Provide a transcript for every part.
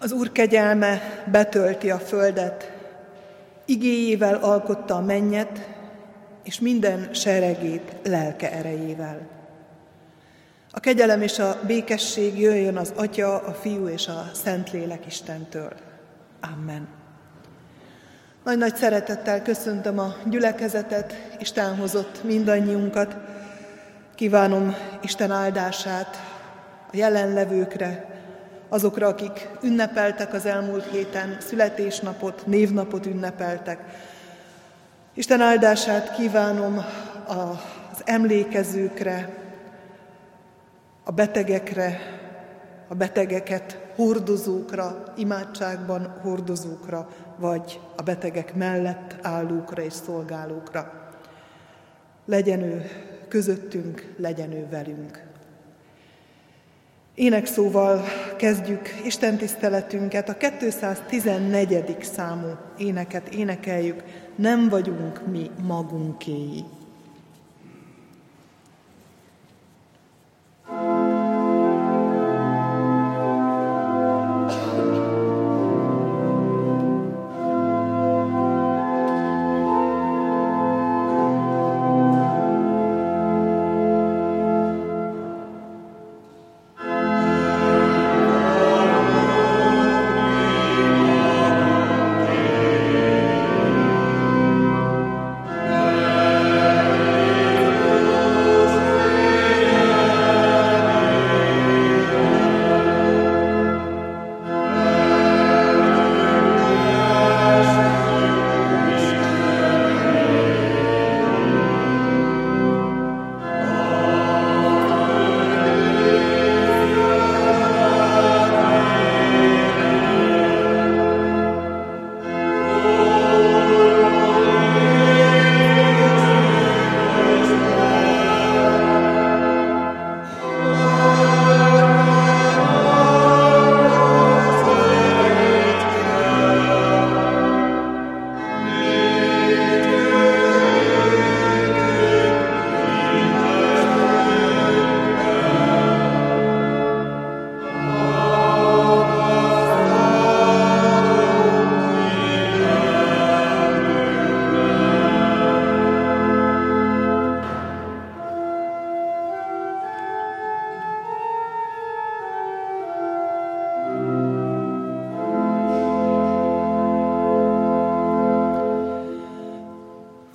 Az Úr kegyelme betölti a földet, igéjével alkotta a mennyet, és minden seregét lelke erejével. A kegyelem és a békesség jöjjön az Atya, a Fiú és a Szentlélek Istentől. Amen. Nagy-nagy szeretettel köszöntöm a gyülekezetet, Isten hozott mindannyiunkat. Kívánom Isten áldását a jelenlevőkre, azokra, akik ünnepeltek az elmúlt héten, születésnapot, névnapot ünnepeltek. Isten áldását kívánom az emlékezőkre, a betegekre, a betegeket hordozókra, imádságban hordozókra, vagy a betegek mellett állókra és szolgálókra. Legyen ő közöttünk, legyen ő velünk. Énekszóval kezdjük Isten tiszteletünket, a 214. számú éneket énekeljük, nem vagyunk mi magunkéi.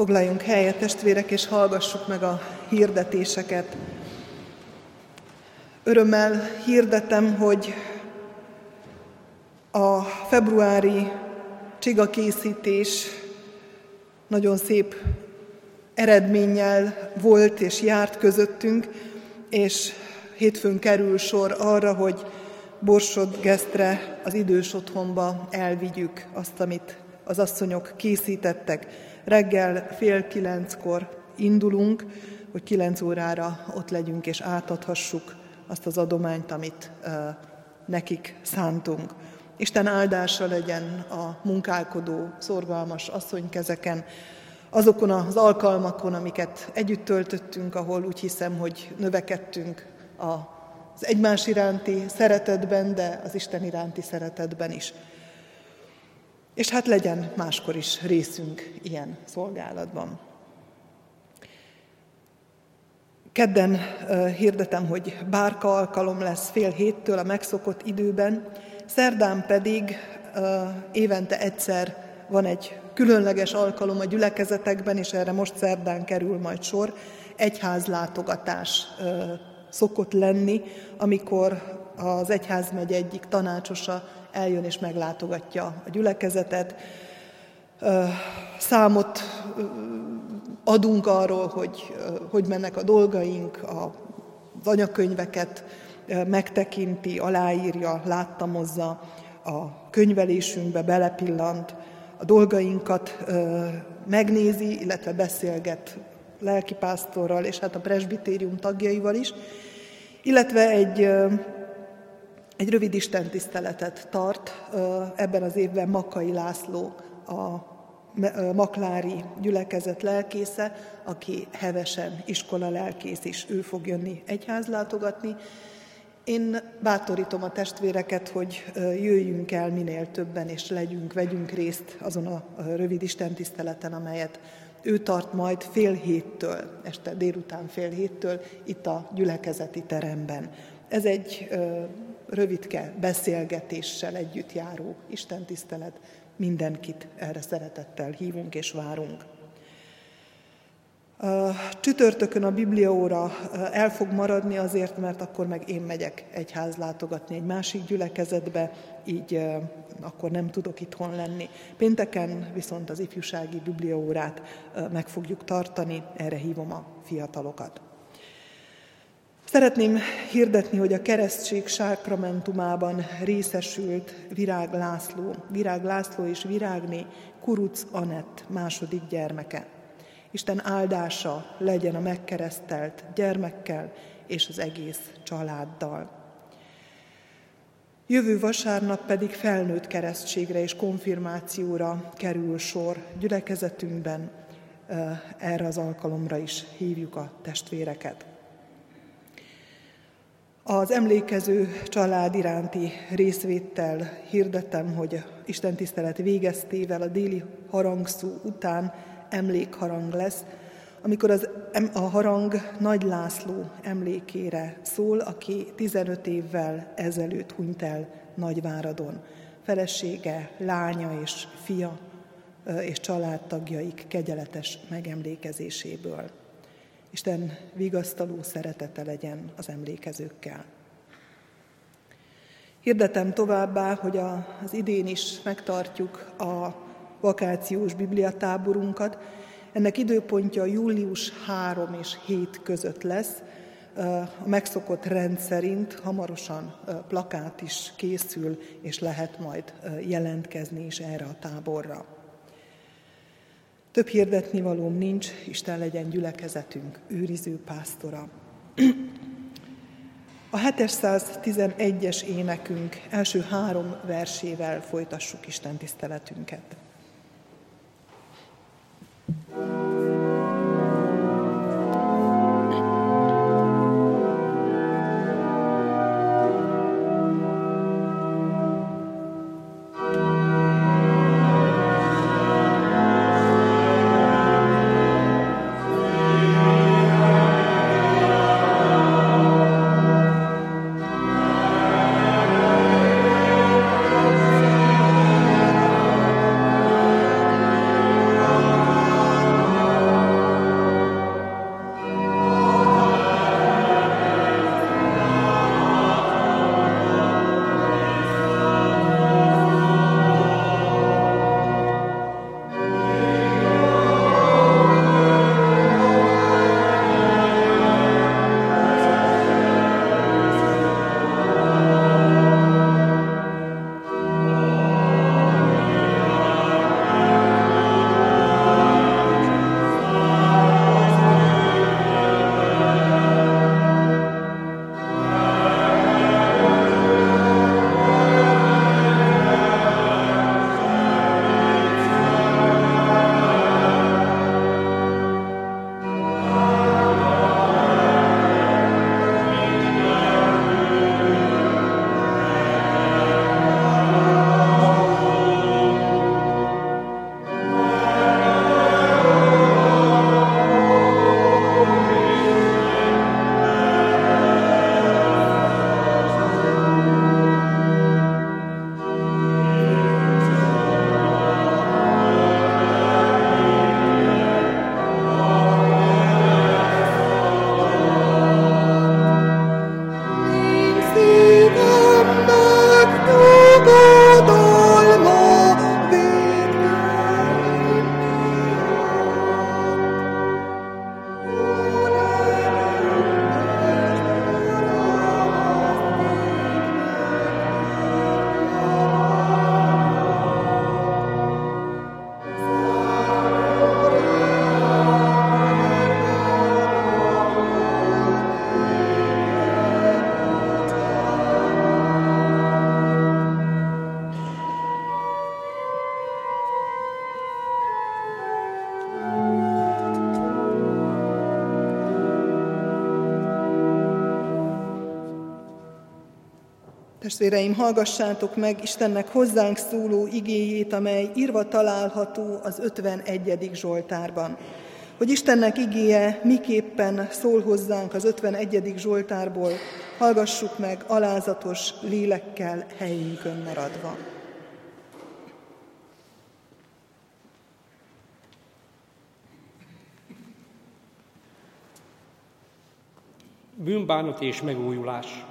Foglaljunk helyet, testvérek, és hallgassuk meg a hirdetéseket. Örömmel hirdetem, hogy a februári csigakészítés nagyon szép eredménnyel volt és járt közöttünk, és hétfőn kerül sor arra, hogy Borsod Gesztre az idős otthonba elvigyük azt, amit az asszonyok készítettek. Reggel fél kilenckor indulunk, hogy kilenc órára ott legyünk és átadhassuk azt az adományt, amit nekik szántunk. Isten áldása legyen a munkálkodó, szorgalmas asszonykezeken, azokon az alkalmakon, amiket együtt töltöttünk, ahol úgy hiszem, hogy növekedtünk az egymás iránti szeretetben, de az Isten iránti szeretetben is. És hát legyen máskor is részünk ilyen szolgálatban. Kedden hirdetem, hogy bárka alkalom lesz fél héttől a megszokott időben, szerdán pedig évente egyszer van egy különleges alkalom a gyülekezetekben, és erre most szerdán kerül majd sor, egyházlátogatás szokott lenni, amikor az egyházmegy egyik tanácsosa eljön és meglátogatja a gyülekezetet. Számot adunk arról, hogy hogy mennek a dolgaink, az anyakönyveket megtekinti, aláírja, láttamozza, a könyvelésünkbe belepillant, a dolgainkat megnézi, illetve beszélget lelkipásztorral, és hát a presbitérium tagjaival is, illetve egy egy rövid istentiszteletet tart ebben az évben Makai László, a Maklári gyülekezet lelkésze, aki hevesen iskola lelkész is, ő fog jönni egyházlátogatni, Én bátorítom a testvéreket, hogy jöjjünk el minél többen, és legyünk, vegyünk részt azon a rövid istentiszteleten, amelyet ő tart majd fél héttől, este délután fél héttől itt a gyülekezeti teremben. Ez egy rövidke beszélgetéssel együtt járó istentisztelet. Mindenkit erre szeretettel hívunk és várunk. Csütörtökön a Bibliaóra el fog maradni azért, mert akkor meg én megyek egyház látogatni egy másik gyülekezetbe, így akkor nem tudok itthon lenni. Pénteken viszont az ifjúsági Bibliaórát meg fogjuk tartani, erre hívom a fiatalokat. Szeretném hirdetni, hogy a keresztség sákramentumában részesült Virág László, Virág László és Virágné Kuruc Anett második gyermeke. Isten áldása legyen a megkeresztelt gyermekkel és az egész családdal. Jövő vasárnap pedig felnőtt keresztségre és konfirmációra kerül sor gyülekezetünkben. Erre az alkalomra is hívjuk a testvéreket. Az emlékező család iránti részvéttel hirdetem, hogy Isten tisztelet végeztével a déli harangszó után emlékharang lesz, amikor az, a harang Nagy László emlékére szól, aki 15 évvel ezelőtt hunyt el Nagyváradon. Felesége, lánya és fia és családtagjaik kegyeletes megemlékezéséből. Isten vigasztaló szeretete legyen az emlékezőkkel. Hirdetem továbbá, hogy az idén is megtartjuk a vakációs bibliatáborunkat. Ennek időpontja július 3 és 7 között lesz. A megszokott rend szerint hamarosan plakát is készül, és lehet majd jelentkezni is erre a táborra. Több hirdetni valóm nincs, Isten legyen gyülekezetünk, őriző pásztora. A 711-es énekünk első három versével folytassuk Isten tiszteletünket. Testvéreim, hallgassátok meg Istennek hozzánk szóló igéjét, amely írva található az 51. Zsoltárban. Hogy Istennek igéje miképpen szól hozzánk az 51. Zsoltárból, hallgassuk meg alázatos lélekkel helyünkön maradva. Bűnbánat és megújulás.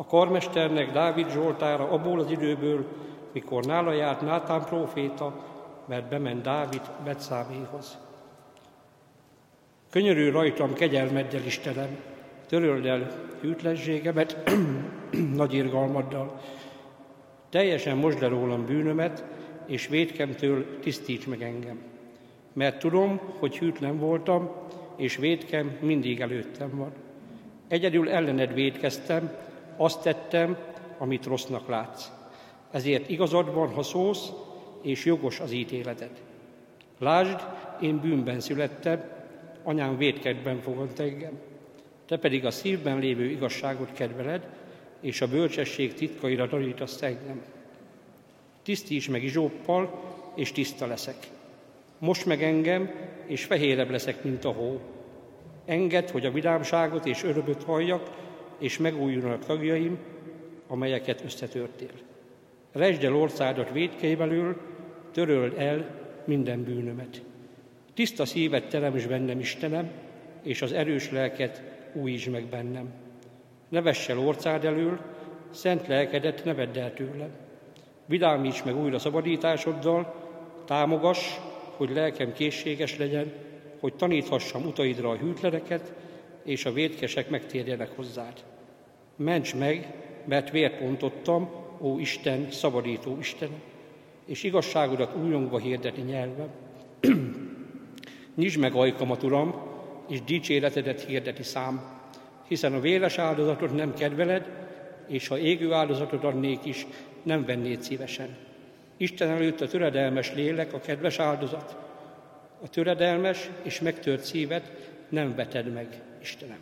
A karmesternek Dávid Zsoltára abból az időből, mikor nála járt Nátán próféta, mert bement Dávid Betszáméhoz. Könyörű rajtam kegyelmeddel, Istenem, töröld el hűtlenségemet nagy irgalmaddal. Teljesen mosd le rólam bűnömet, és védkemtől tisztíts meg engem. Mert tudom, hogy hűtlen voltam, és védkem mindig előttem van. Egyedül ellened védkeztem, azt tettem, amit rossznak látsz. Ezért igazad van, ha szólsz, és jogos az ítéleted. Lásd, én bűnben születtem, anyám védkedben fogant engem. Te pedig a szívben lévő igazságot kedveled, és a bölcsesség titkaira tanítasz engem. Tisztíts meg izsóppal, és tiszta leszek. Most meg engem, és fehérebb leszek, mint a hó. Engedd, hogy a vidámságot és örömöt halljak, és megújulnak tagjaim, amelyeket összetörtél. Resd el orszádat védkeivelől, töröld el minden bűnömet. Tiszta szívet teremts bennem, Istenem, és az erős lelket újítsd meg bennem. Ne vess el orcád elől, szent lelkedet ne vedd el tőlem. Vidámíts meg újra szabadításoddal, támogass, hogy lelkem készséges legyen, hogy taníthassam utaidra a hűtleneket, és a védkesek megtérjenek hozzád. Ments meg, mert vért pontottam, ó Isten, szabadító Isten, és igazságodat újongva hirdeti nyelvem. Nyisd meg ajkamat, Uram, és dicséretedet hirdeti szám, hiszen a véles áldozatot nem kedveled, és ha égő áldozatot adnék is, nem vennéd szívesen. Isten előtt a töredelmes lélek a kedves áldozat, a töredelmes és megtört szívet nem veted meg, Istenem.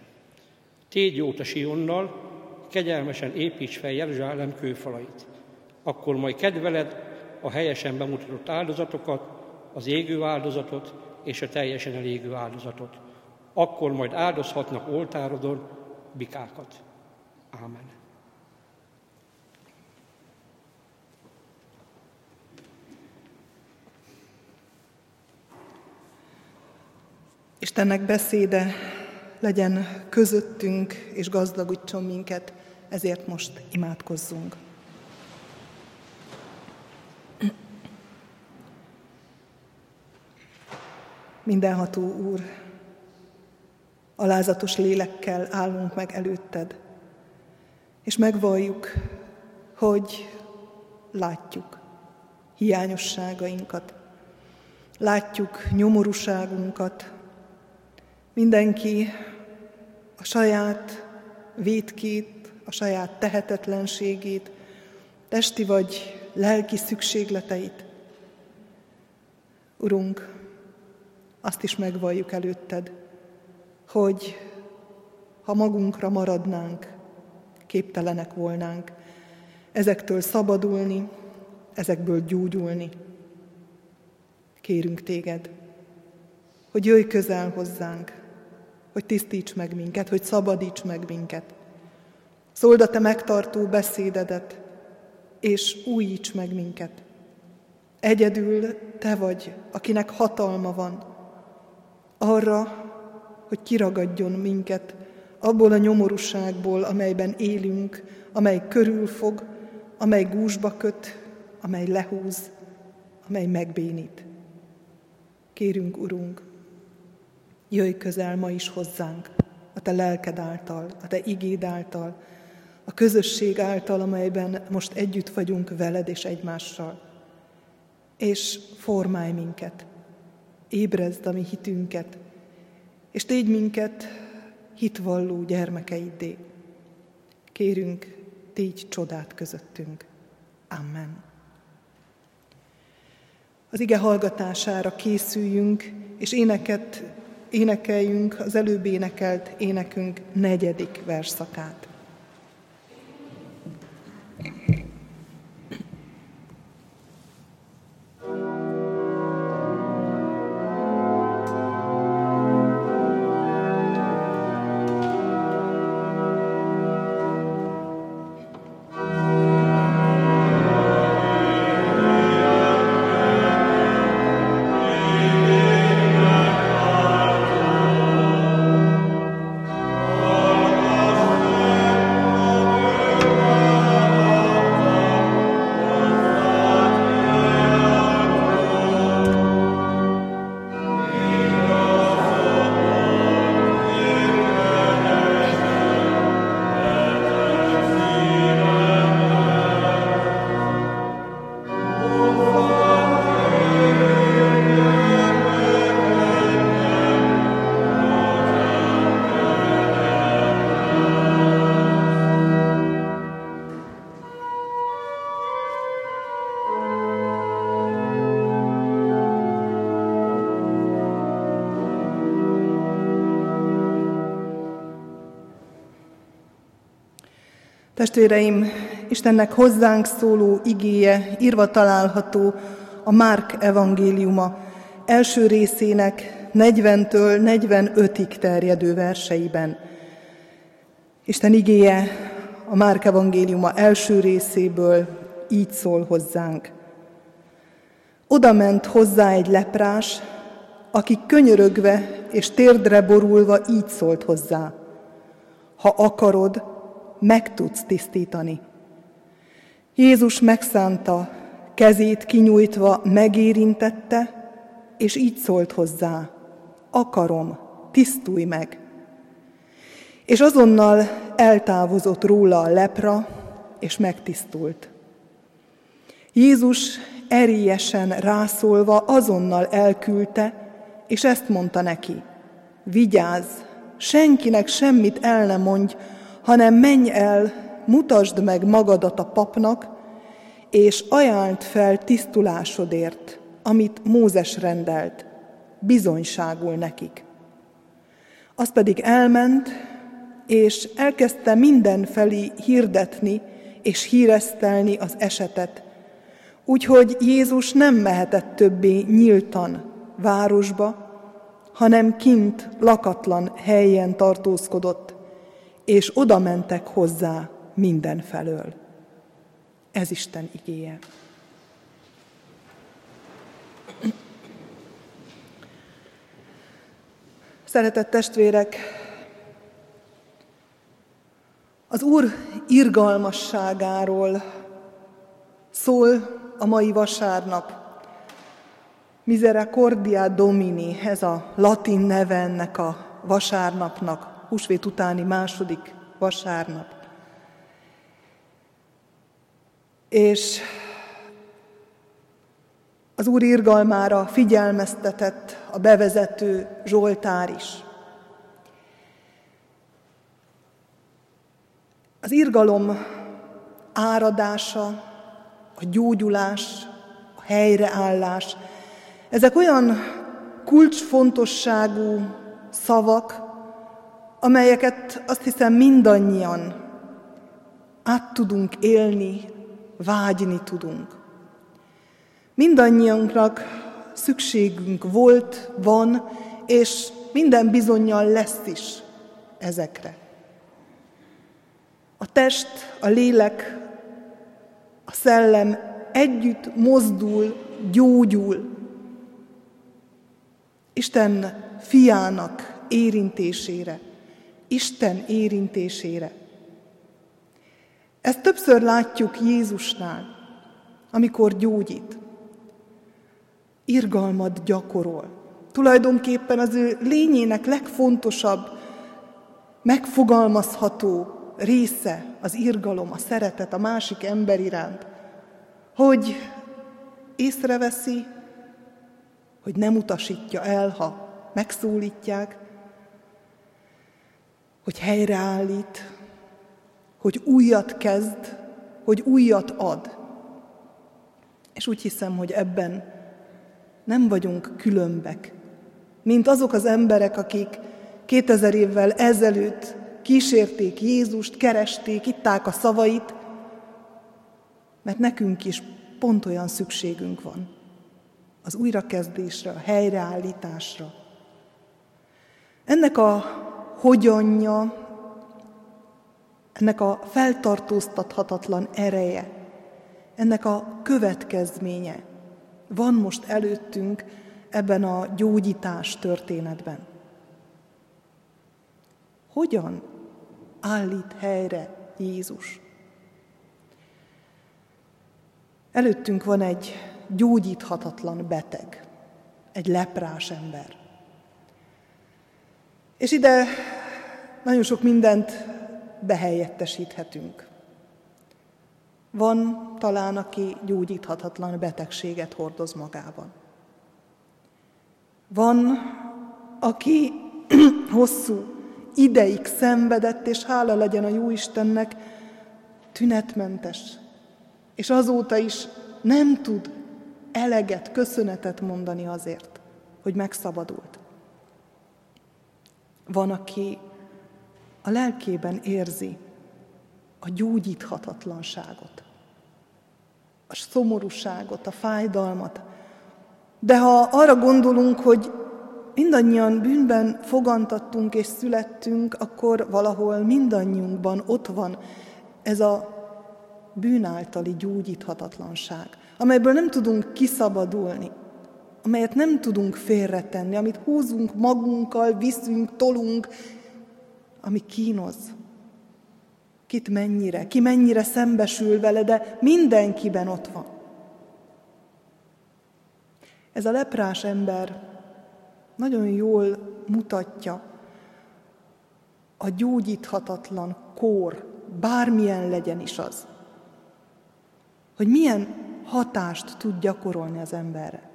Tégy jót a Sionnal, kegyelmesen építs fel Jeruzsálem kőfalait. Akkor majd kedveled a helyesen bemutatott áldozatokat, az égő áldozatot és a teljesen elégő áldozatot. Akkor majd áldozhatnak oltárodon bikákat. Ámen. Istennek beszéde legyen közöttünk és gazdagítson minket, ezért most imádkozzunk. Mindenható Úr, alázatos lélekkel állunk meg előtted, és megvalljuk, hogy látjuk hiányosságainkat, látjuk nyomorúságunkat, mindenki a saját vétkét, a saját tehetetlenségét, testi vagy lelki szükségleteit. Urunk, azt is megvalljuk előtted, hogy ha magunkra maradnánk, képtelenek volnánk ezektől szabadulni, ezekből gyógyulni. Kérünk téged, hogy jöjj közel hozzánk, hogy tisztíts meg minket, hogy szabadíts meg minket. Szóld te megtartó beszédedet, és újíts meg minket. Egyedül te vagy, akinek hatalma van arra, hogy kiragadjon minket abból a nyomorúságból, amelyben élünk, amely körülfog, amely gúzsba köt, amely lehúz, amely megbénít. Kérünk, Urunk, jöjj közel ma is hozzánk, a Te lelked által, a Te igéd által, a közösség által, amelyben most együtt vagyunk veled és egymással. És formálj minket, ébrezd a mi hitünket, és tégy minket hitvalló gyermekeiddé. Kérünk, tégy csodát közöttünk. Amen. Az ige hallgatására készüljünk, és éneket énekeljünk az előbb énekelt énekünk negyedik verszakát. Testvéreim, Istennek hozzánk szóló igéje írva található a Márk evangéliuma első részének 40-től 45-ig terjedő verseiben. Isten igéje a Márk evangéliuma első részéből így szól hozzánk. Oda ment hozzá egy leprás, aki könyörögve és térdre borulva így szólt hozzá. Ha akarod, meg tudsz tisztítani. Jézus megszánta, kezét kinyújtva megérintette, és így szólt hozzá, akarom, tisztulj meg. És azonnal eltávozott róla a lepra, és megtisztult. Jézus erélyesen rászólva azonnal elküldte, és ezt mondta neki, vigyázz, senkinek semmit el ne mondj, hanem menj el, mutasd meg magadat a papnak, és ajánlt fel tisztulásodért, amit Mózes rendelt, bizonyságul nekik. Az pedig elment, és elkezdte mindenfelé hirdetni és híresztelni az esetet, úgyhogy Jézus nem mehetett többé nyíltan városba, hanem kint lakatlan helyen tartózkodott, és oda mentek hozzá mindenfelől. Ez Isten igéje. Szeretett testvérek, az Úr irgalmasságáról szól a mai vasárnap. Misericordia Domini, ez a latin neve ennek a vasárnapnak, húsvét utáni második vasárnap. És az Úr irgalmára figyelmeztetett a bevezető Zsoltár is. Az irgalom áradása, a gyógyulás, a helyreállás, ezek olyan kulcsfontosságú szavak, amelyeket azt hiszem mindannyian át tudunk élni, vágyni tudunk. Mindannyiunknak szükségünk volt, van, és minden bizonyal lesz is ezekre. A test, a lélek, a szellem együtt mozdul, gyógyul. Isten fiának érintésére. Isten érintésére. Ezt többször látjuk Jézusnál, amikor gyógyít. Irgalmat gyakorol. Tulajdonképpen az ő lényének legfontosabb, megfogalmazható része az irgalom, a szeretet a másik ember iránt, hogy észreveszi, hogy nem utasítja el, ha megszólítják, hogy helyreállít, hogy újat kezd, hogy újat ad. És úgy hiszem, hogy ebben nem vagyunk különbek, mint azok az emberek, akik 2000 évvel ezelőtt kísérték Jézust, keresték, itták a szavait, mert nekünk is pont olyan szükségünk van az újrakezdésre, a helyreállításra. Ennek a hogyanja, ennek a feltartóztathatatlan ereje, ennek a következménye van most előttünk ebben a gyógyítás történetben. Hogyan állít helyre Jézus? Előttünk van egy gyógyíthatatlan beteg, egy leprás ember. És ide nagyon sok mindent behelyettesíthetünk. Van talán, aki gyógyíthatatlan betegséget hordoz magában. Van, aki hosszú ideig szenvedett, és hála legyen a Jóistennek, tünetmentes, és azóta is nem tud eleget, köszönetet mondani azért, hogy megszabadult. Van, aki a lelkében érzi, a gyógyíthatatlanságot, a szomorúságot, a fájdalmat. De ha arra gondolunk, hogy mindannyian bűnben fogantattunk és születtünk, akkor valahol mindannyiunkban ott van ez a bűn általi gyógyíthatatlanság, amelyből nem tudunk kiszabadulni, amelyet nem tudunk félretenni, amit húzunk magunkkal, viszünk, tolunk, ami kínoz. Kit mennyire, ki mennyire szembesül vele, de mindenkiben ott van. Ez a leprás ember nagyon jól mutatja a gyógyíthatatlan kór, bármilyen legyen is az, hogy milyen hatást tud gyakorolni az emberre.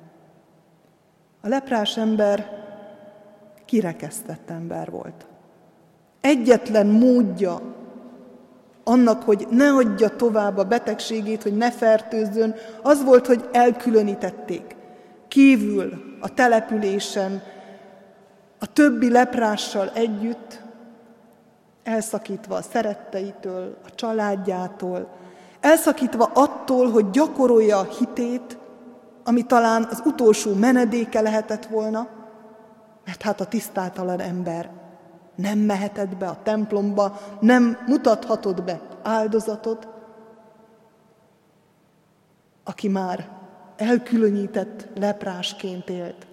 A leprás ember kirekesztett ember volt. Egyetlen módja annak, hogy ne adja tovább a betegségét, hogy ne fertőzzön, az volt, hogy elkülönítették. Kívül, a településen, a többi leprással együtt, elszakítva a szeretteitől, a családjától, elszakítva attól, hogy gyakorolja a hitét, ami talán az utolsó menedéke lehetett volna, mert hát a tisztátalan ember nem mehetett be a templomba, nem mutathatott be áldozatot, aki már elkülönített leprásként élt.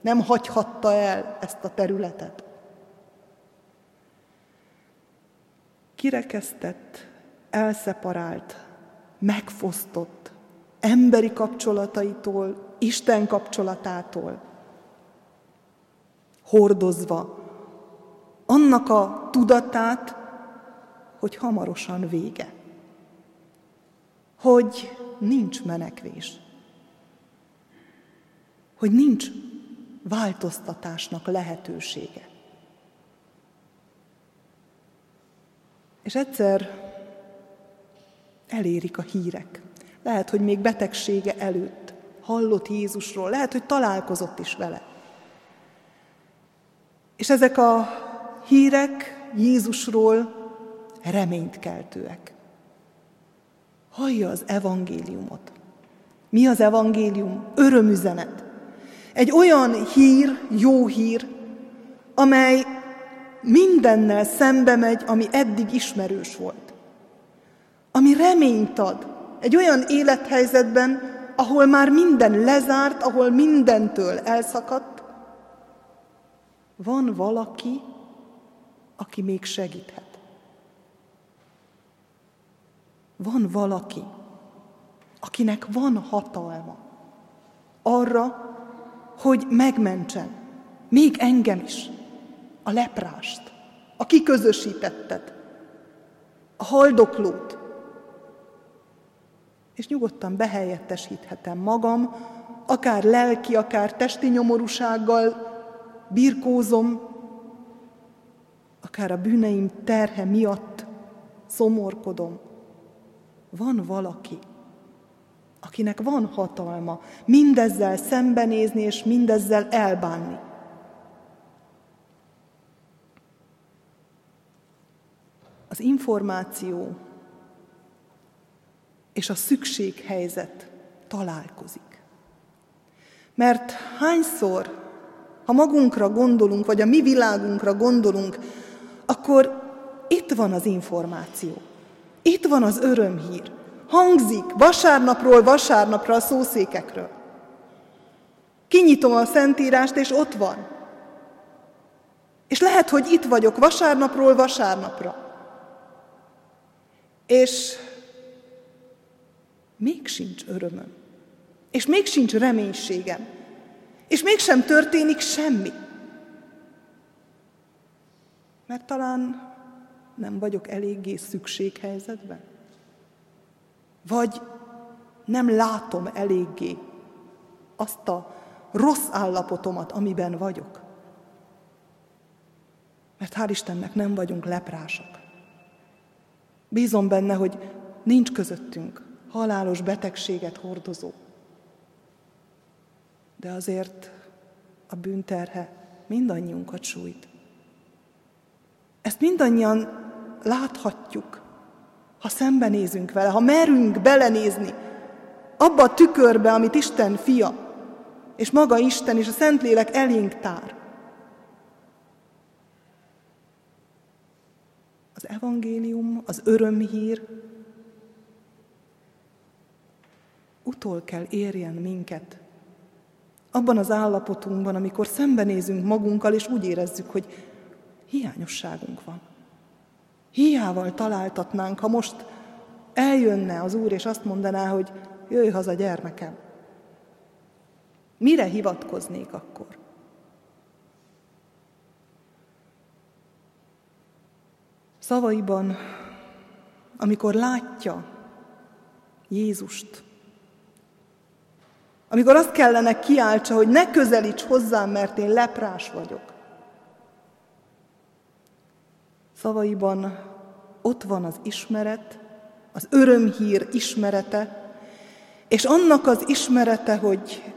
Nem hagyhatta el ezt a területet. Kirekesztett, elszeparált, megfosztott emberi kapcsolataitól, Isten kapcsolatától, hordozva annak a tudatát, hogy hamarosan vége, hogy nincs menekvés, hogy nincs változtatásnak lehetősége. És egyszer elérik a hírek. Lehet, hogy még betegsége előtt hallott Jézusról, lehet, hogy találkozott is vele. És ezek a hírek Jézusról reményt keltőek. Hallja az evangéliumot. Mi az evangélium? Örömüzenet. Egy olyan hír, jó hír, amely mindennel szembe megy, ami eddig ismerős volt. Ami reményt ad egy olyan élethelyzetben, ahol már minden lezárt, ahol mindentől elszakadt, van valaki, aki még segíthet. Van valaki, akinek van hatalma arra, hogy megmentsen, még engem is, a leprást, a kiközösítettet, a haldoklót, és nyugodtan behelyettesíthetem magam, akár lelki, akár testi nyomorúsággal birkózom, akár a bűneim terhe miatt szomorkodom. Van valaki, akinek van hatalma mindezzel szembenézni és mindezzel elbánni. Az információ és a szükséghelyzet találkozik. Mert hányszor, ha magunkra gondolunk, vagy a mi világunkra gondolunk, akkor itt van az információ, itt van az örömhír, hangzik vasárnapról vasárnapra a szószékekről. Kinyitom a Szentírást, és ott van. És lehet, hogy itt vagyok vasárnapról vasárnapra. És még sincs örömöm. És még sincs reménységem. És mégsem történik semmi. Mert talán nem vagyok eléggé szükséghelyzetben. Vagy nem látom eléggé azt a rossz állapotomat, amiben vagyok. Mert hál' Istennek nem vagyunk leprások. Bízom benne, hogy nincs közöttünk halálos betegséget hordozó. De azért a bűnterhe mindannyiunkat sújt. Ezt mindannyian láthatjuk, Ha szembenézünk vele, ha merünk belenézni abba a tükörbe, amit Isten fia, és maga Isten és a Szentlélek elénk tár. Az evangélium, az örömhír utol kell érjen minket. Abban az állapotunkban, amikor szembenézünk magunkkal, és úgy érezzük, hogy hiányosságunk van. Hiával találtatnánk, ha most eljönne az Úr, és azt mondaná, hogy jöjj haza, gyermekem. Mire hivatkoznék akkor? Szavaiban, amikor látja Jézust, amikor azt kellene kiáltsa, hogy ne közelíts hozzám, mert én leprás vagyok. Szavaiban ott van az ismeret, az örömhír ismerete, és annak az ismerete, hogy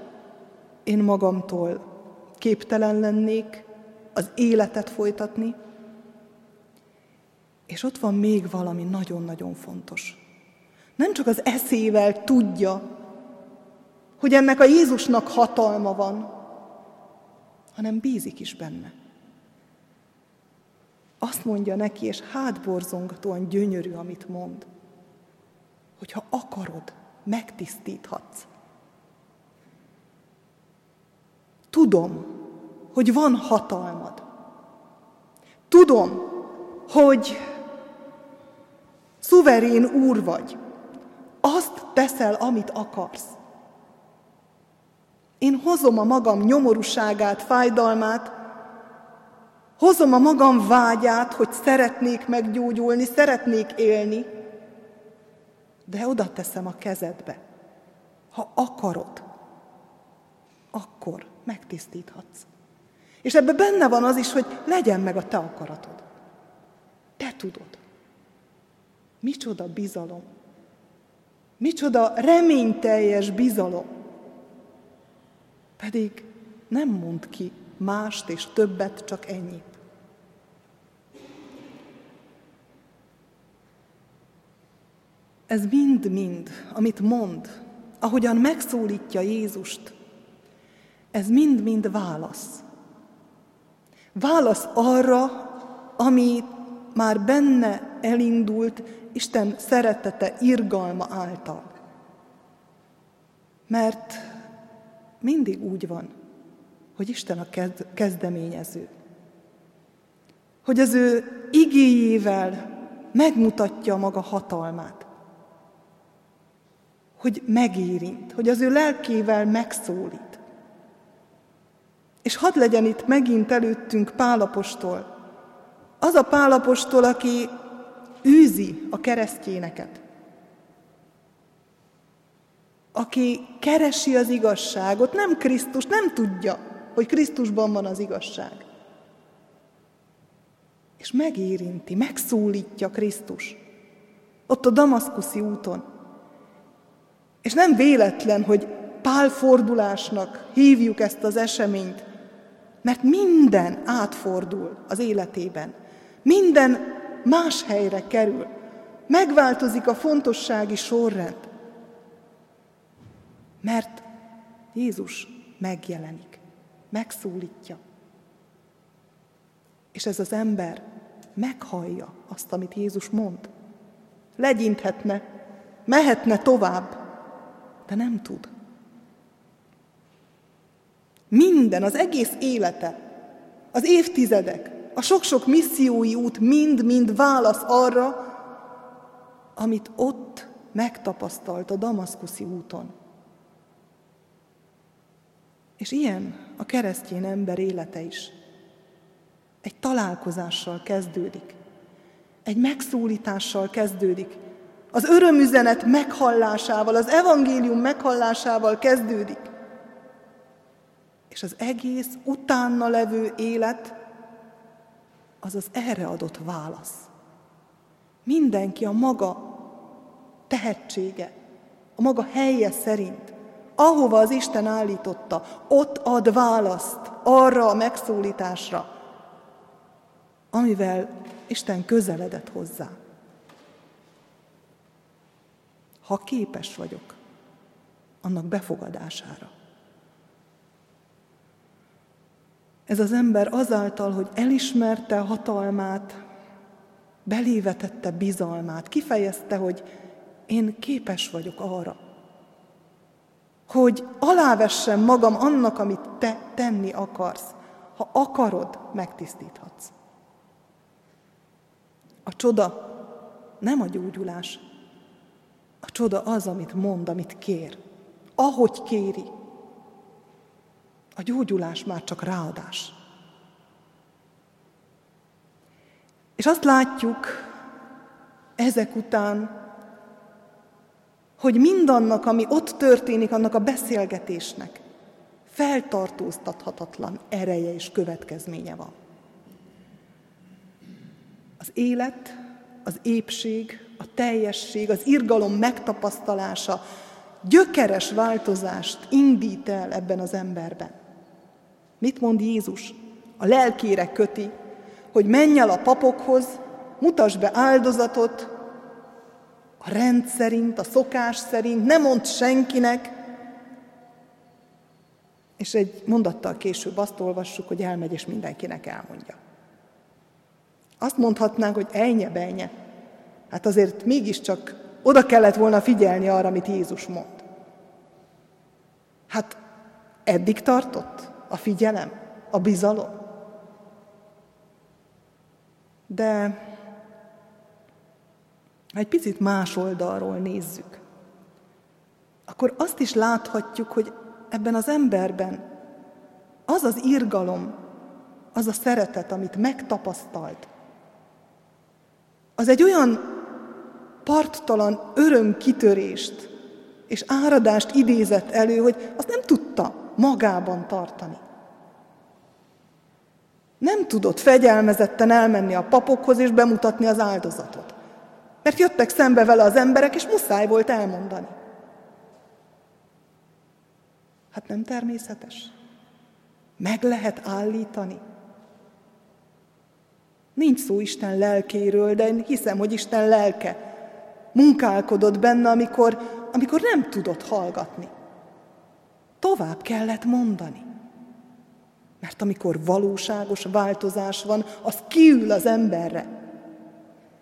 én magamtól képtelen lennék az életet folytatni, és ott van még valami nagyon-nagyon fontos. Nem csak az eszével tudja, hogy ennek a Jézusnak hatalma van, hanem bízik is benne. Azt mondja neki, és hátborzongatóan gyönyörű, amit mond, hogy ha akarod, megtisztíthatsz. Tudom, hogy van hatalmad. Tudom, hogy szuverén úr vagy. Azt teszel, amit akarsz. Én hozom a magam nyomorúságát, fájdalmát, hozom a magam vágyát, hogy szeretnék meggyógyulni, szeretnék élni, de oda teszem a kezedbe. Ha akarod, akkor megtisztíthatsz. És ebben benne van az is, hogy legyen meg a te akaratod. Te tudod. Micsoda bizalom. Micsoda reményteljes bizalom. Pedig nem mond ki mást és többet, csak ennyit. Ez mind-mind, amit mond, ahogyan megszólítja Jézust, ez mind-mind válasz. Válasz arra, ami már benne elindult Isten szeretete, irgalma által. Mert mindig úgy van, hogy Isten a kezdeményező. Hogy az ő igéjével megmutatja maga hatalmát. Hogy megérint, hogy az ő lelkével megszólít. És hadd legyen itt megint előttünk Pálapostól. Az a Pálapostól, aki űzi a keresztjéneket. Aki keresi az igazságot, nem Krisztus, nem tudja, hogy Krisztusban van az igazság. És megérinti, megszólítja Krisztus. Ott a damaszkuszi úton. És nem véletlen, hogy pálfordulásnak hívjuk ezt az eseményt, mert minden átfordul az életében. Minden más helyre kerül. Megváltozik a fontossági sorrend. Mert Jézus megjelenik, megszólítja. És ez az ember meghallja azt, amit Jézus mond. Legyinthetne, mehetne tovább, de nem tud. Minden, az egész élete, az évtizedek, a sok-sok missziói út mind-mind válasz arra, amit ott megtapasztalt a damaszkuszi úton. És ilyen a keresztény ember élete is. Egy találkozással kezdődik. Egy megszólítással kezdődik. Az örömüzenet meghallásával, az evangélium meghallásával kezdődik. És az egész utána levő élet az az erre adott válasz. Mindenki a maga tehetsége, a maga helye szerint, ahova az Isten állította, ott ad választ arra a megszólításra, amivel Isten közeledett hozzá. ha képes vagyok annak befogadására. Ez az ember azáltal, hogy elismerte hatalmát, belévetette bizalmát, kifejezte, hogy én képes vagyok arra, hogy alávessem magam annak, amit te tenni akarsz. Ha akarod, megtisztíthatsz. A csoda nem a gyógyulás. A csoda az, amit mond, amit kér. Ahogy kéri. A gyógyulás már csak ráadás. És azt látjuk ezek után, hogy mindannak, ami ott történik, annak a beszélgetésnek feltartóztathatatlan ereje és következménye van. Az élet, az épség, a teljesség, az irgalom megtapasztalása gyökeres változást indít el ebben az emberben. Mit mond Jézus? A lelkére köti, hogy menj el a papokhoz, mutasd be áldozatot, a rend szerint, a szokás szerint, ne mondd senkinek, és egy mondattal később azt olvassuk, hogy elmegy, és mindenkinek elmondja. Azt mondhatnánk, hogy ejnye benye. Hát azért mégiscsak oda kellett volna figyelni arra, amit Jézus mond. Hát eddig tartott a figyelem, a bizalom. De ha egy picit más oldalról nézzük, akkor azt is láthatjuk, hogy ebben az emberben az az irgalom, az a szeretet, amit megtapasztalt, az egy olyan parttalan örömkitörést és áradást idézett elő, hogy azt nem tudta magában tartani. Nem tudott fegyelmezetten elmenni a papokhoz és bemutatni az áldozatot. Mert jöttek szembe vele az emberek, és muszáj volt elmondani. Hát nem természetes. Meg lehet állítani. Nincs szó Isten lelkéről, de én hiszem, hogy Isten lelke munkálkodott benne, amikor, amikor nem tudott hallgatni. Tovább kellett mondani. Mert amikor valóságos változás van, az kiül az emberre.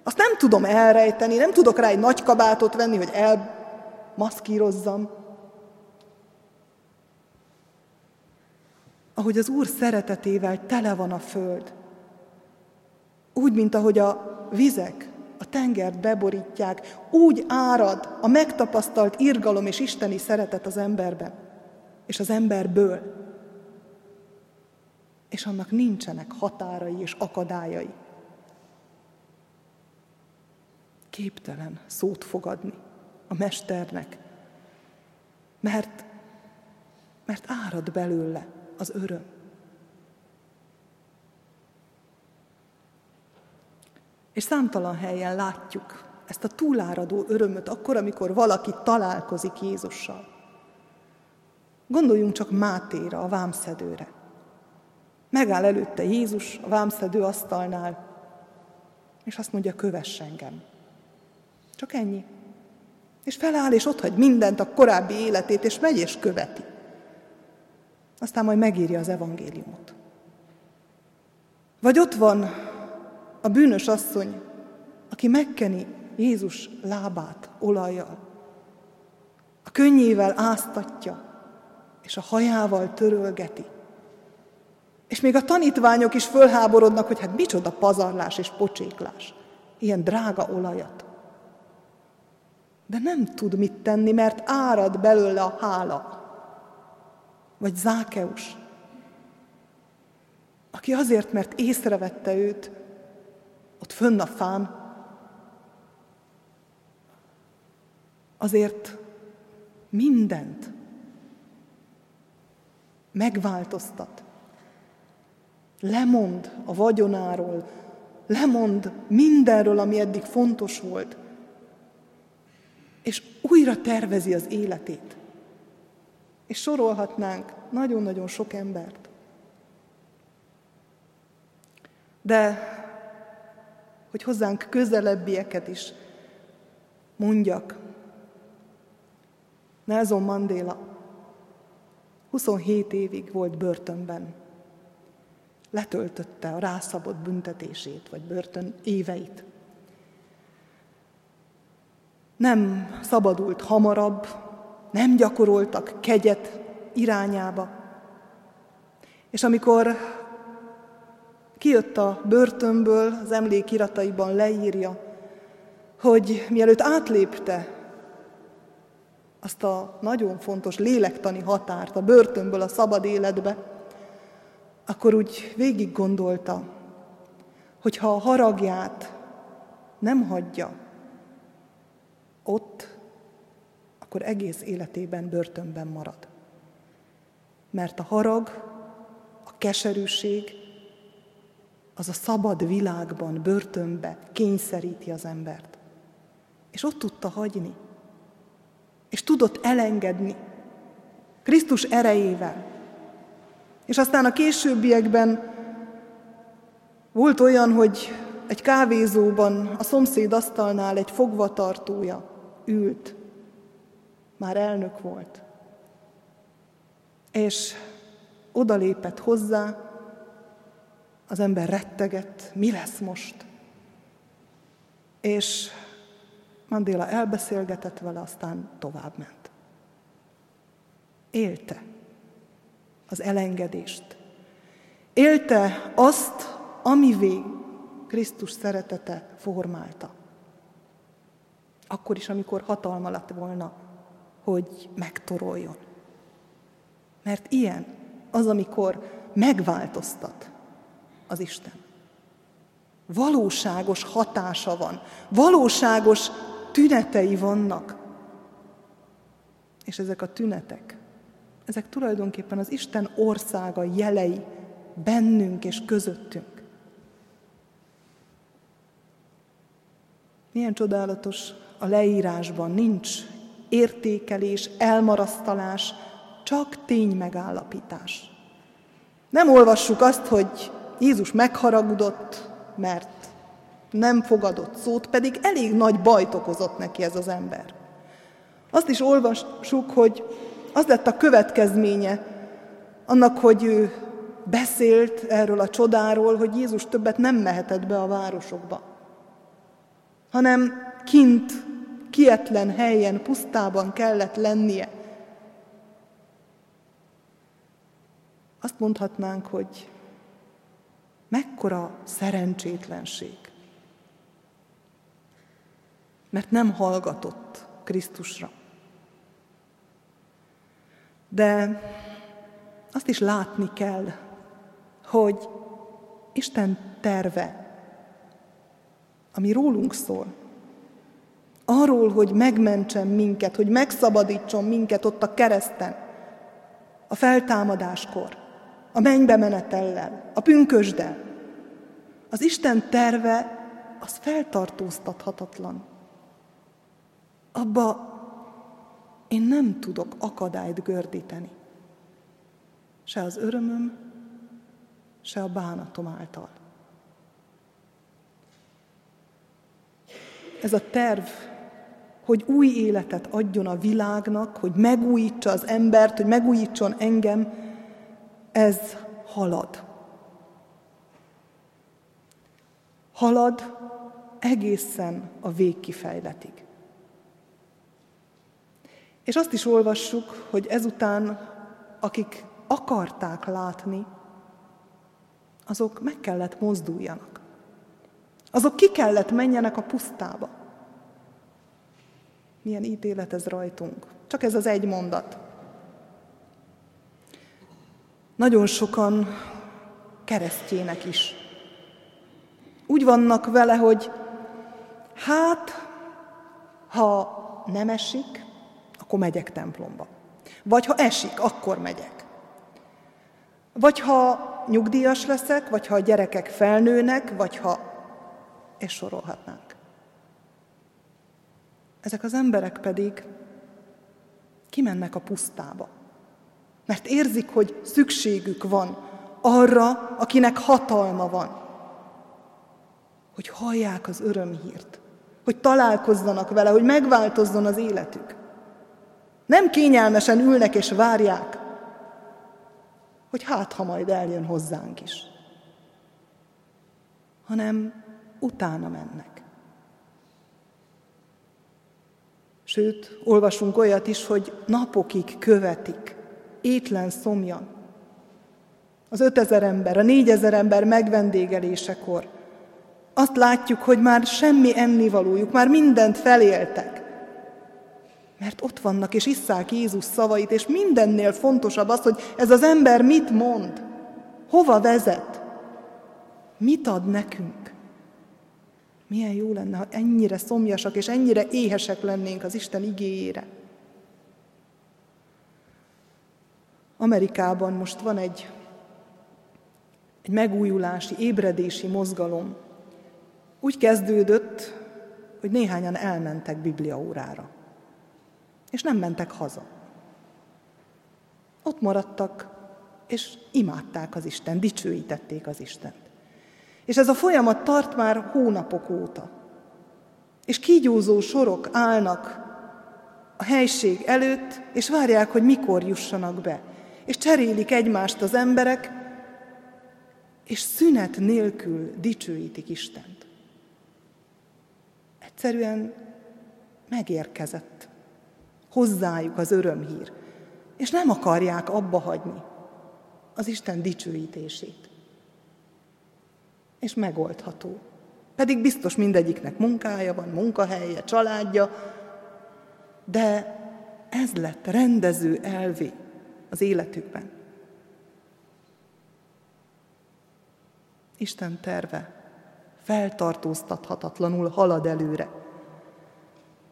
Azt nem tudom elrejteni, nem tudok rá egy nagy kabátot venni, hogy elmaszkírozzam. Ahogy az Úr szeretetével tele van a föld, úgy, mint ahogy a vizek a tengert beborítják, úgy árad a megtapasztalt irgalom és isteni szeretet az emberben, és az emberből. És annak nincsenek határai és akadályai. Képtelen szót fogadni a mesternek, mert, mert árad belőle az öröm. És számtalan helyen látjuk ezt a túláradó örömöt akkor, amikor valaki találkozik Jézussal. Gondoljunk csak Mátéra, a vámszedőre. Megáll előtte Jézus a vámszedő asztalnál, és azt mondja, kövess engem. Csak ennyi. És feláll, és otthagy mindent, a korábbi életét, és megy és követi. Aztán majd megírja az evangéliumot. Vagy ott van a bűnös asszony, aki megkeni Jézus lábát olajjal, a könnyével áztatja, és a hajával törölgeti. És még a tanítványok is fölháborodnak, hogy hát micsoda pazarlás és pocséklás, ilyen drága olajat. De nem tud mit tenni, mert árad belőle a hála. Vagy Zákeus, aki azért, mert észrevette őt, ott fönn a fán, azért mindent megváltoztat. Lemond a vagyonáról, lemond mindenről, ami eddig fontos volt, és újra tervezi az életét. És sorolhatnánk nagyon-nagyon sok embert. De hogy hozzánk közelebbieket is mondjak. Nelson Mandela 27 évig volt börtönben. Letöltötte a rászabott büntetését, vagy börtön éveit. Nem szabadult hamarabb, nem gyakoroltak kegyet irányába. És amikor kijött a börtönből, az emlékirataiban leírja, hogy mielőtt átlépte azt a nagyon fontos lélektani határt a börtönből a szabad életbe, akkor úgy végig gondolta, hogy ha a haragját nem hagyja ott, akkor egész életében börtönben marad. Mert a harag, a keserűség, az a szabad világban, börtönbe kényszeríti az embert. És ott tudta hagyni. És tudott elengedni. Krisztus erejével. És aztán a későbbiekben volt olyan, hogy egy kávézóban a szomszéd asztalnál egy fogvatartója ült. Már elnök volt. És odalépett hozzá, az ember rettegett, mi lesz most? És Mandela elbeszélgetett vele, aztán továbbment. Élte az elengedést. Élte azt, amivé Krisztus szeretete formálta. Akkor is, amikor hatalma lett volna, hogy megtoroljon. Mert ilyen az, amikor megváltoztat az Isten. Valóságos hatása van, valóságos tünetei vannak. És ezek a tünetek, ezek tulajdonképpen az Isten országa jelei bennünk és közöttünk. Milyen csodálatos a leírásban nincs értékelés, elmarasztalás, csak tény megállapítás. Nem olvassuk azt, hogy Jézus megharagudott, mert nem fogadott szót, pedig elég nagy bajt okozott neki ez az ember. Azt is olvassuk, hogy az lett a következménye annak, hogy ő beszélt erről a csodáról, hogy Jézus többet nem mehetett be a városokba, hanem kint, kietlen helyen, pusztában kellett lennie. Azt mondhatnánk, hogy Mekkora szerencsétlenség. Mert nem hallgatott Krisztusra. De azt is látni kell, hogy Isten terve, ami rólunk szól, arról, hogy megmentsen minket, hogy megszabadítson minket ott a kereszten, a feltámadáskor, a mennybe menetellel, a pünkösdel. Az Isten terve az feltartóztathatatlan. Abba én nem tudok akadályt gördíteni. Se az örömöm, se a bánatom által. Ez a terv, hogy új életet adjon a világnak, hogy megújítsa az embert, hogy megújítson engem, ez halad. Halad egészen a végkifejletig. És azt is olvassuk, hogy ezután, akik akarták látni, azok meg kellett mozduljanak. Azok ki kellett menjenek a pusztába. Milyen ítélet ez rajtunk. Csak ez az egy mondat. Nagyon sokan keresztjének is. Úgy vannak vele, hogy hát, ha nem esik, akkor megyek templomba. Vagy ha esik, akkor megyek. Vagy ha nyugdíjas leszek, vagy ha a gyerekek felnőnek, vagy ha... és sorolhatnánk. Ezek az emberek pedig kimennek a pusztába. Mert érzik, hogy szükségük van arra, akinek hatalma van. Hogy hallják az örömhírt, hogy találkozzanak vele, hogy megváltozzon az életük. Nem kényelmesen ülnek és várják, hogy hát, ha majd eljön hozzánk is, hanem utána mennek. Sőt, olvasunk olyat is, hogy napokig követik, étlen szomjan. Az ötezer ember, a négyezer ember megvendégelésekor azt látjuk, hogy már semmi ennivalójuk, már mindent feléltek. Mert ott vannak, és isszák Jézus szavait, és mindennél fontosabb az, hogy ez az ember mit mond, hova vezet, mit ad nekünk. Milyen jó lenne, ha ennyire szomjasak és ennyire éhesek lennénk az Isten igéjére. Amerikában most van egy, egy megújulási, ébredési mozgalom. Úgy kezdődött, hogy néhányan elmentek bibliaórára, és nem mentek haza. Ott maradtak, és imádták az Isten, dicsőítették az Istent. És ez a folyamat tart már hónapok óta. És kígyózó sorok állnak a helység előtt, és várják, hogy mikor jussanak be. És cserélik egymást az emberek, és szünet nélkül dicsőítik Istent. Egyszerűen megérkezett hozzájuk az örömhír, és nem akarják abba hagyni az Isten dicsőítését és megoldható. Pedig biztos mindegyiknek munkája van, munkahelye, családja, de ez lett rendező elvé az életükben. Isten terve feltartóztathatatlanul halad előre.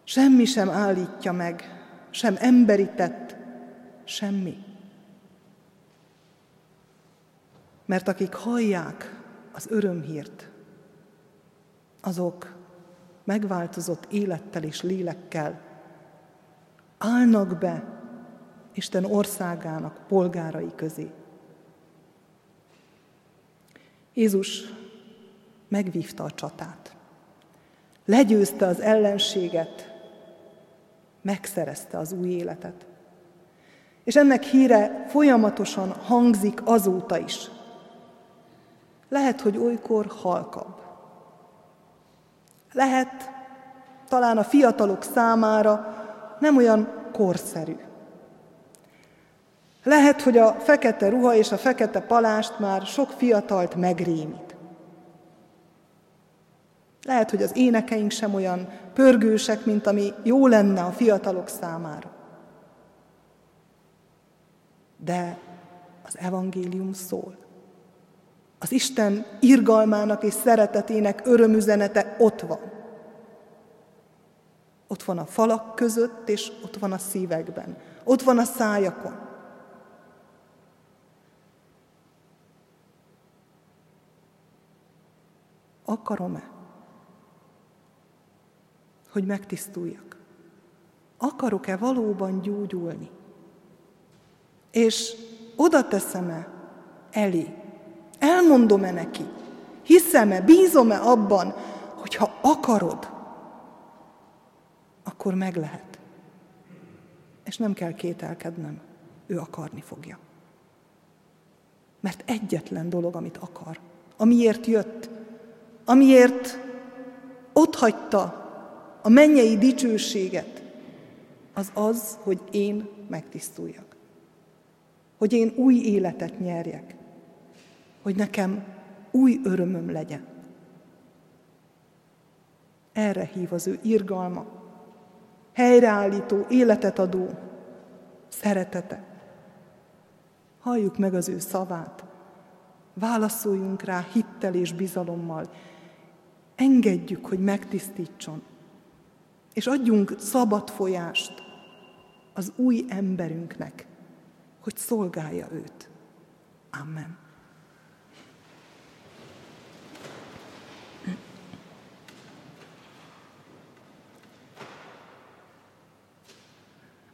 Semmi sem állítja meg, sem emberi tett, semmi. Mert akik hallják az örömhírt, azok megváltozott élettel és lélekkel állnak be Isten országának polgárai közé. Jézus megvívta a csatát, legyőzte az ellenséget, megszerezte az új életet. És ennek híre folyamatosan hangzik azóta is. Lehet, hogy olykor halkabb. Lehet, talán a fiatalok számára nem olyan korszerű. Lehet, hogy a fekete ruha és a fekete palást már sok fiatalt megrémít. Lehet, hogy az énekeink sem olyan pörgősek, mint ami jó lenne a fiatalok számára. De az evangélium szól. Az Isten irgalmának és szeretetének örömüzenete ott van. Ott van a falak között, és ott van a szívekben. Ott van a szájakon. Akarom-e, hogy megtisztuljak? Akarok-e valóban gyógyulni? És oda teszem-e elé Elmondom-e neki? Hiszem-e, bízom-e abban, hogy ha akarod, akkor meg lehet. És nem kell kételkednem, ő akarni fogja. Mert egyetlen dolog, amit akar, amiért jött, amiért ott hagyta a mennyei dicsőséget, az az, hogy én megtisztuljak. Hogy én új életet nyerjek hogy nekem új örömöm legyen. Erre hív az ő irgalma, helyreállító, életet adó szeretete. Halljuk meg az ő szavát, válaszoljunk rá hittel és bizalommal, engedjük, hogy megtisztítson, és adjunk szabad folyást az új emberünknek, hogy szolgálja őt. Amen.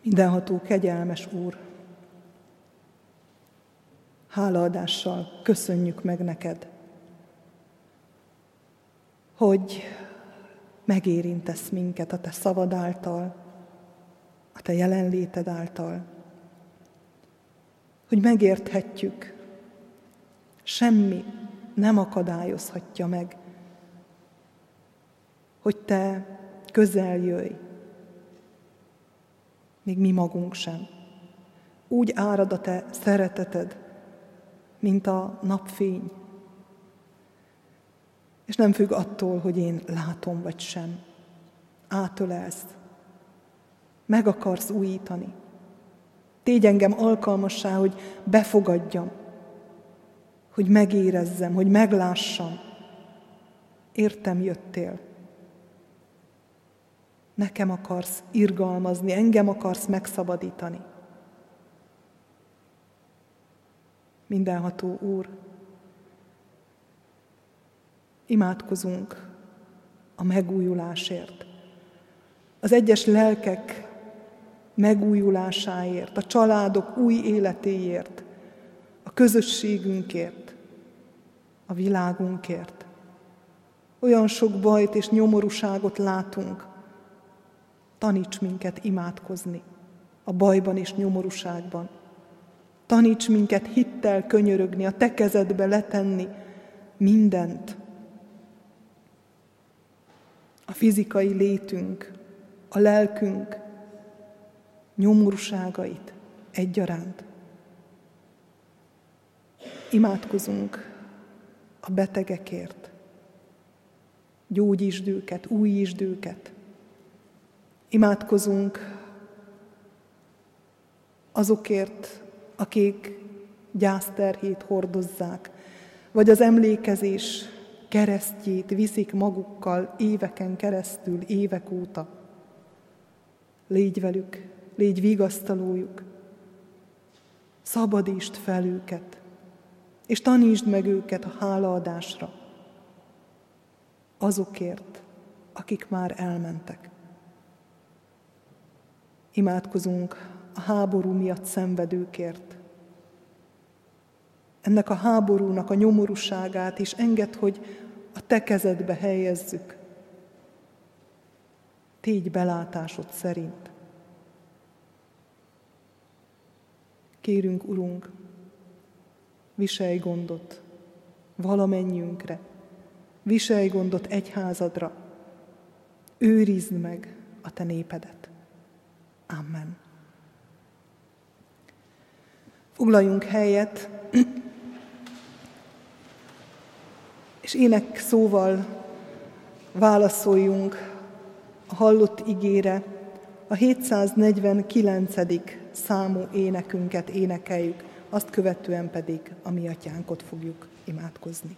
Mindenható kegyelmes Úr, hálaadással köszönjük meg neked, hogy megérintesz minket a te szavad által, a Te jelenléted által, hogy megérthetjük, semmi nem akadályozhatja meg, hogy Te közel jöjj, még mi magunk sem. Úgy árad a Te szereteted, mint a napfény. És nem függ attól, hogy én látom vagy sem. Átölelsz. Meg akarsz újítani. Tégy engem alkalmassá, hogy befogadjam, hogy megérezzem, hogy meglássam. Értem jöttél. Nekem akarsz irgalmazni, engem akarsz megszabadítani. Mindenható Úr, imádkozunk a megújulásért, az egyes lelkek megújulásáért, a családok új életéért, a közösségünkért, a világunkért. Olyan sok bajt és nyomorúságot látunk. Taníts minket imádkozni a bajban és nyomorúságban. Taníts minket hittel könyörögni, a te kezedbe letenni mindent. A fizikai létünk, a lelkünk nyomorúságait egyaránt. Imádkozunk a betegekért, gyógyítsd őket, újítsd őket. Imádkozunk azokért, akik gyászterhét hordozzák, vagy az emlékezés keresztjét viszik magukkal éveken keresztül, évek óta. Légy velük, légy vigasztalójuk, szabadítsd fel őket, és tanítsd meg őket a hálaadásra, azokért, akik már elmentek. Imádkozunk a háború miatt szenvedőkért. Ennek a háborúnak a nyomorúságát is enged, hogy a te kezedbe helyezzük. Tégy belátásod szerint. Kérünk, Urunk, viselj gondot valamennyünkre, viselj gondot egyházadra, őrizd meg a te népedet. Amen. Foglaljunk helyet, és ének szóval válaszoljunk a hallott igére, a 749. számú énekünket énekeljük, azt követően pedig a mi atyánkot fogjuk imádkozni.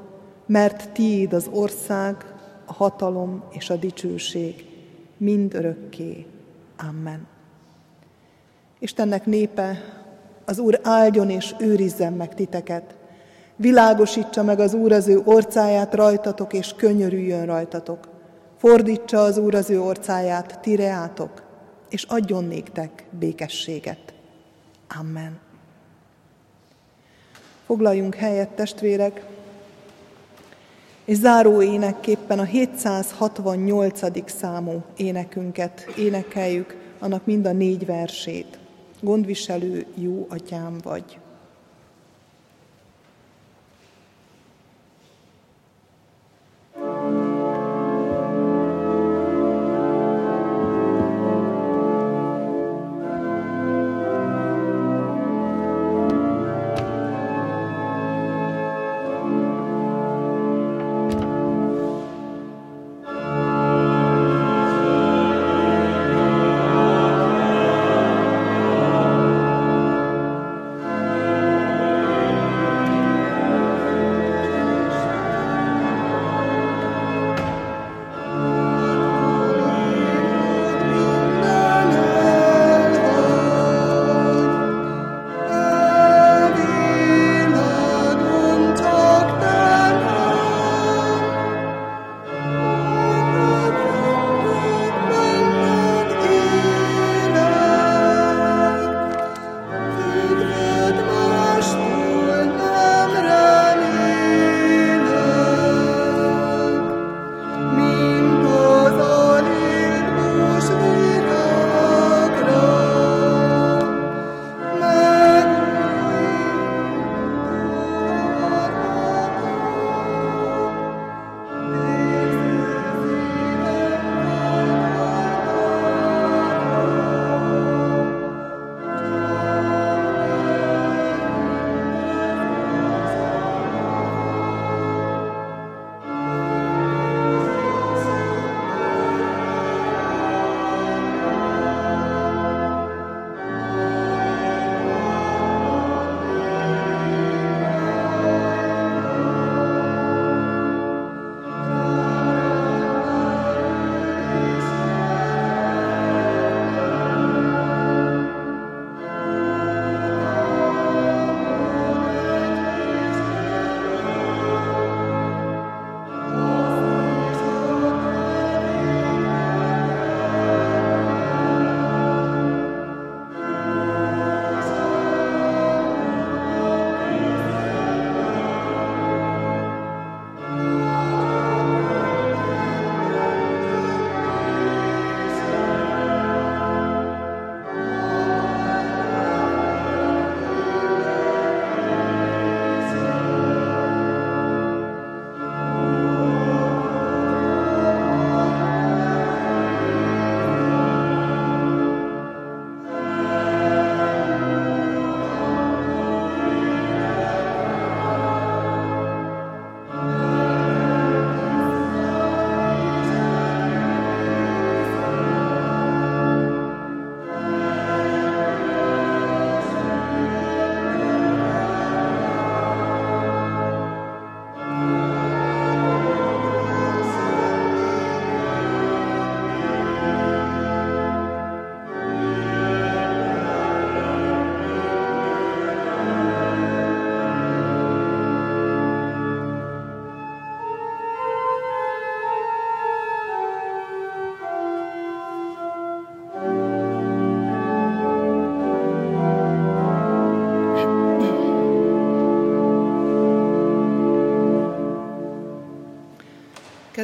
mert tiéd az ország, a hatalom és a dicsőség mind örökké. Amen. Istennek népe, az Úr áldjon és őrizzen meg titeket. Világosítsa meg az Úr az ő orcáját rajtatok, és könyörüljön rajtatok. Fordítsa az Úr az ő orcáját, tireátok, és adjon néktek békességet. Amen. Foglaljunk helyet, testvérek, és záró énekképpen a 768. számú énekünket énekeljük, annak mind a négy versét. Gondviselő, jó atyám vagy.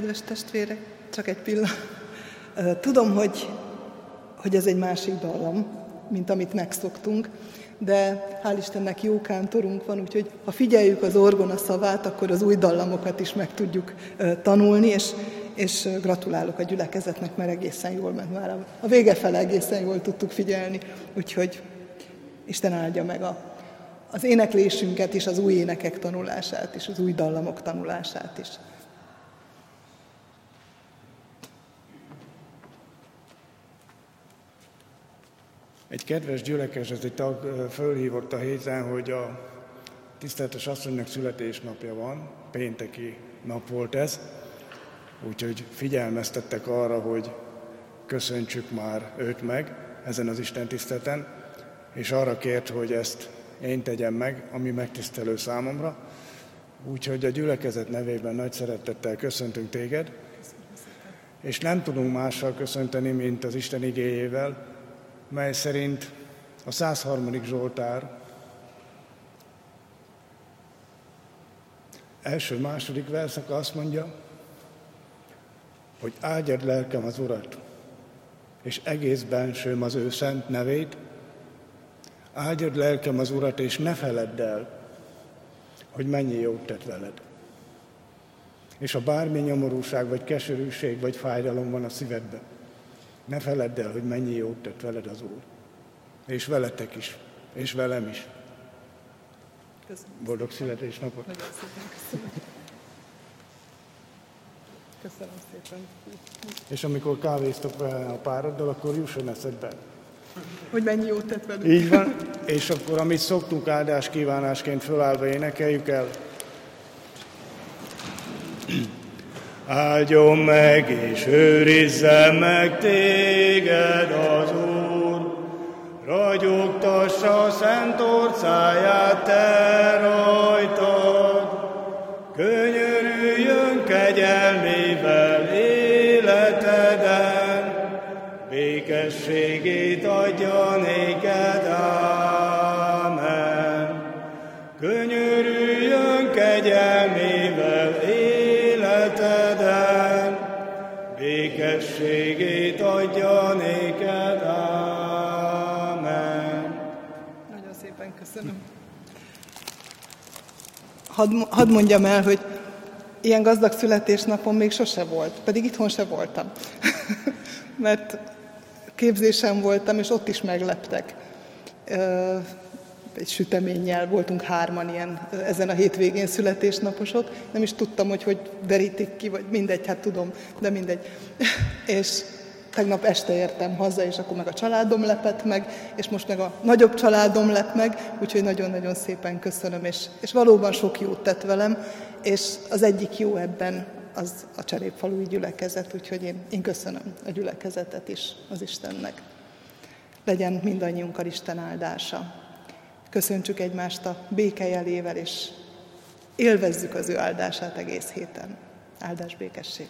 Kedves testvérek, csak egy pillanat. Tudom, hogy, hogy ez egy másik dallam, mint amit megszoktunk, de hál' Istennek jó kántorunk van, úgyhogy ha figyeljük az orgona szavát, akkor az új dallamokat is meg tudjuk tanulni, és, és gratulálok a gyülekezetnek, mert egészen jól ment már. A vége fele egészen jól tudtuk figyelni, úgyhogy Isten áldja meg a, az éneklésünket is, az új énekek tanulását is, az új dallamok tanulását is. Egy kedves gyülekezeti tag fölhívott a héten, hogy a tiszteletes asszonynak születésnapja van, pénteki nap volt ez, úgyhogy figyelmeztettek arra, hogy köszöntsük már őt meg ezen az Isten tiszteleten, és arra kért, hogy ezt én tegyem meg, ami megtisztelő számomra. Úgyhogy a gyülekezet nevében nagy szeretettel köszöntünk téged, és nem tudunk mással köszönteni, mint az Isten igéjével, mely szerint a 103. Zsoltár első-második verszak azt mondja, hogy áldjad lelkem az Urat, és egész bensőm az ő szent nevét, áldjad lelkem az Urat, és ne feledd el, hogy mennyi jót tett veled. És ha bármi nyomorúság, vagy keserűség, vagy fájdalom van a szívedben, ne feledd el, hogy mennyi jót tett veled az Úr. És veletek is, és velem is. Köszönöm. Boldog születésnapot! Nagyon szépen köszönöm. Köszönöm szépen. És amikor kávéztok a pároddal, akkor jusson eszedbe. Hogy mennyi jót tett velünk. Így van. És akkor, amit szoktunk áldás kívánásként fölállva énekeljük el. Áldjon meg és őrizze meg téged az Úr, ragyogtassa szent orcáját te rajtad, könyörüljön kegyelmével Hadd, hadd mondjam el, hogy ilyen gazdag születésnapom még sose volt, pedig itthon se voltam. Mert képzésem voltam, és ott is megleptek. Egy süteménnyel voltunk hárman ilyen ezen a hétvégén születésnaposok. Nem is tudtam, hogy hogy derítik ki, vagy mindegy, hát tudom, de mindegy. és tegnap este értem haza, és akkor meg a családom lepett meg, és most meg a nagyobb családom lett meg, úgyhogy nagyon-nagyon szépen köszönöm, és, és valóban sok jót tett velem, és az egyik jó ebben az a cserépfalui gyülekezet, úgyhogy én, én köszönöm a gyülekezetet is az Istennek. Legyen mindannyiunkkal Isten áldása. Köszöntsük egymást a békejelével, és élvezzük az ő áldását egész héten. Áldás békesség!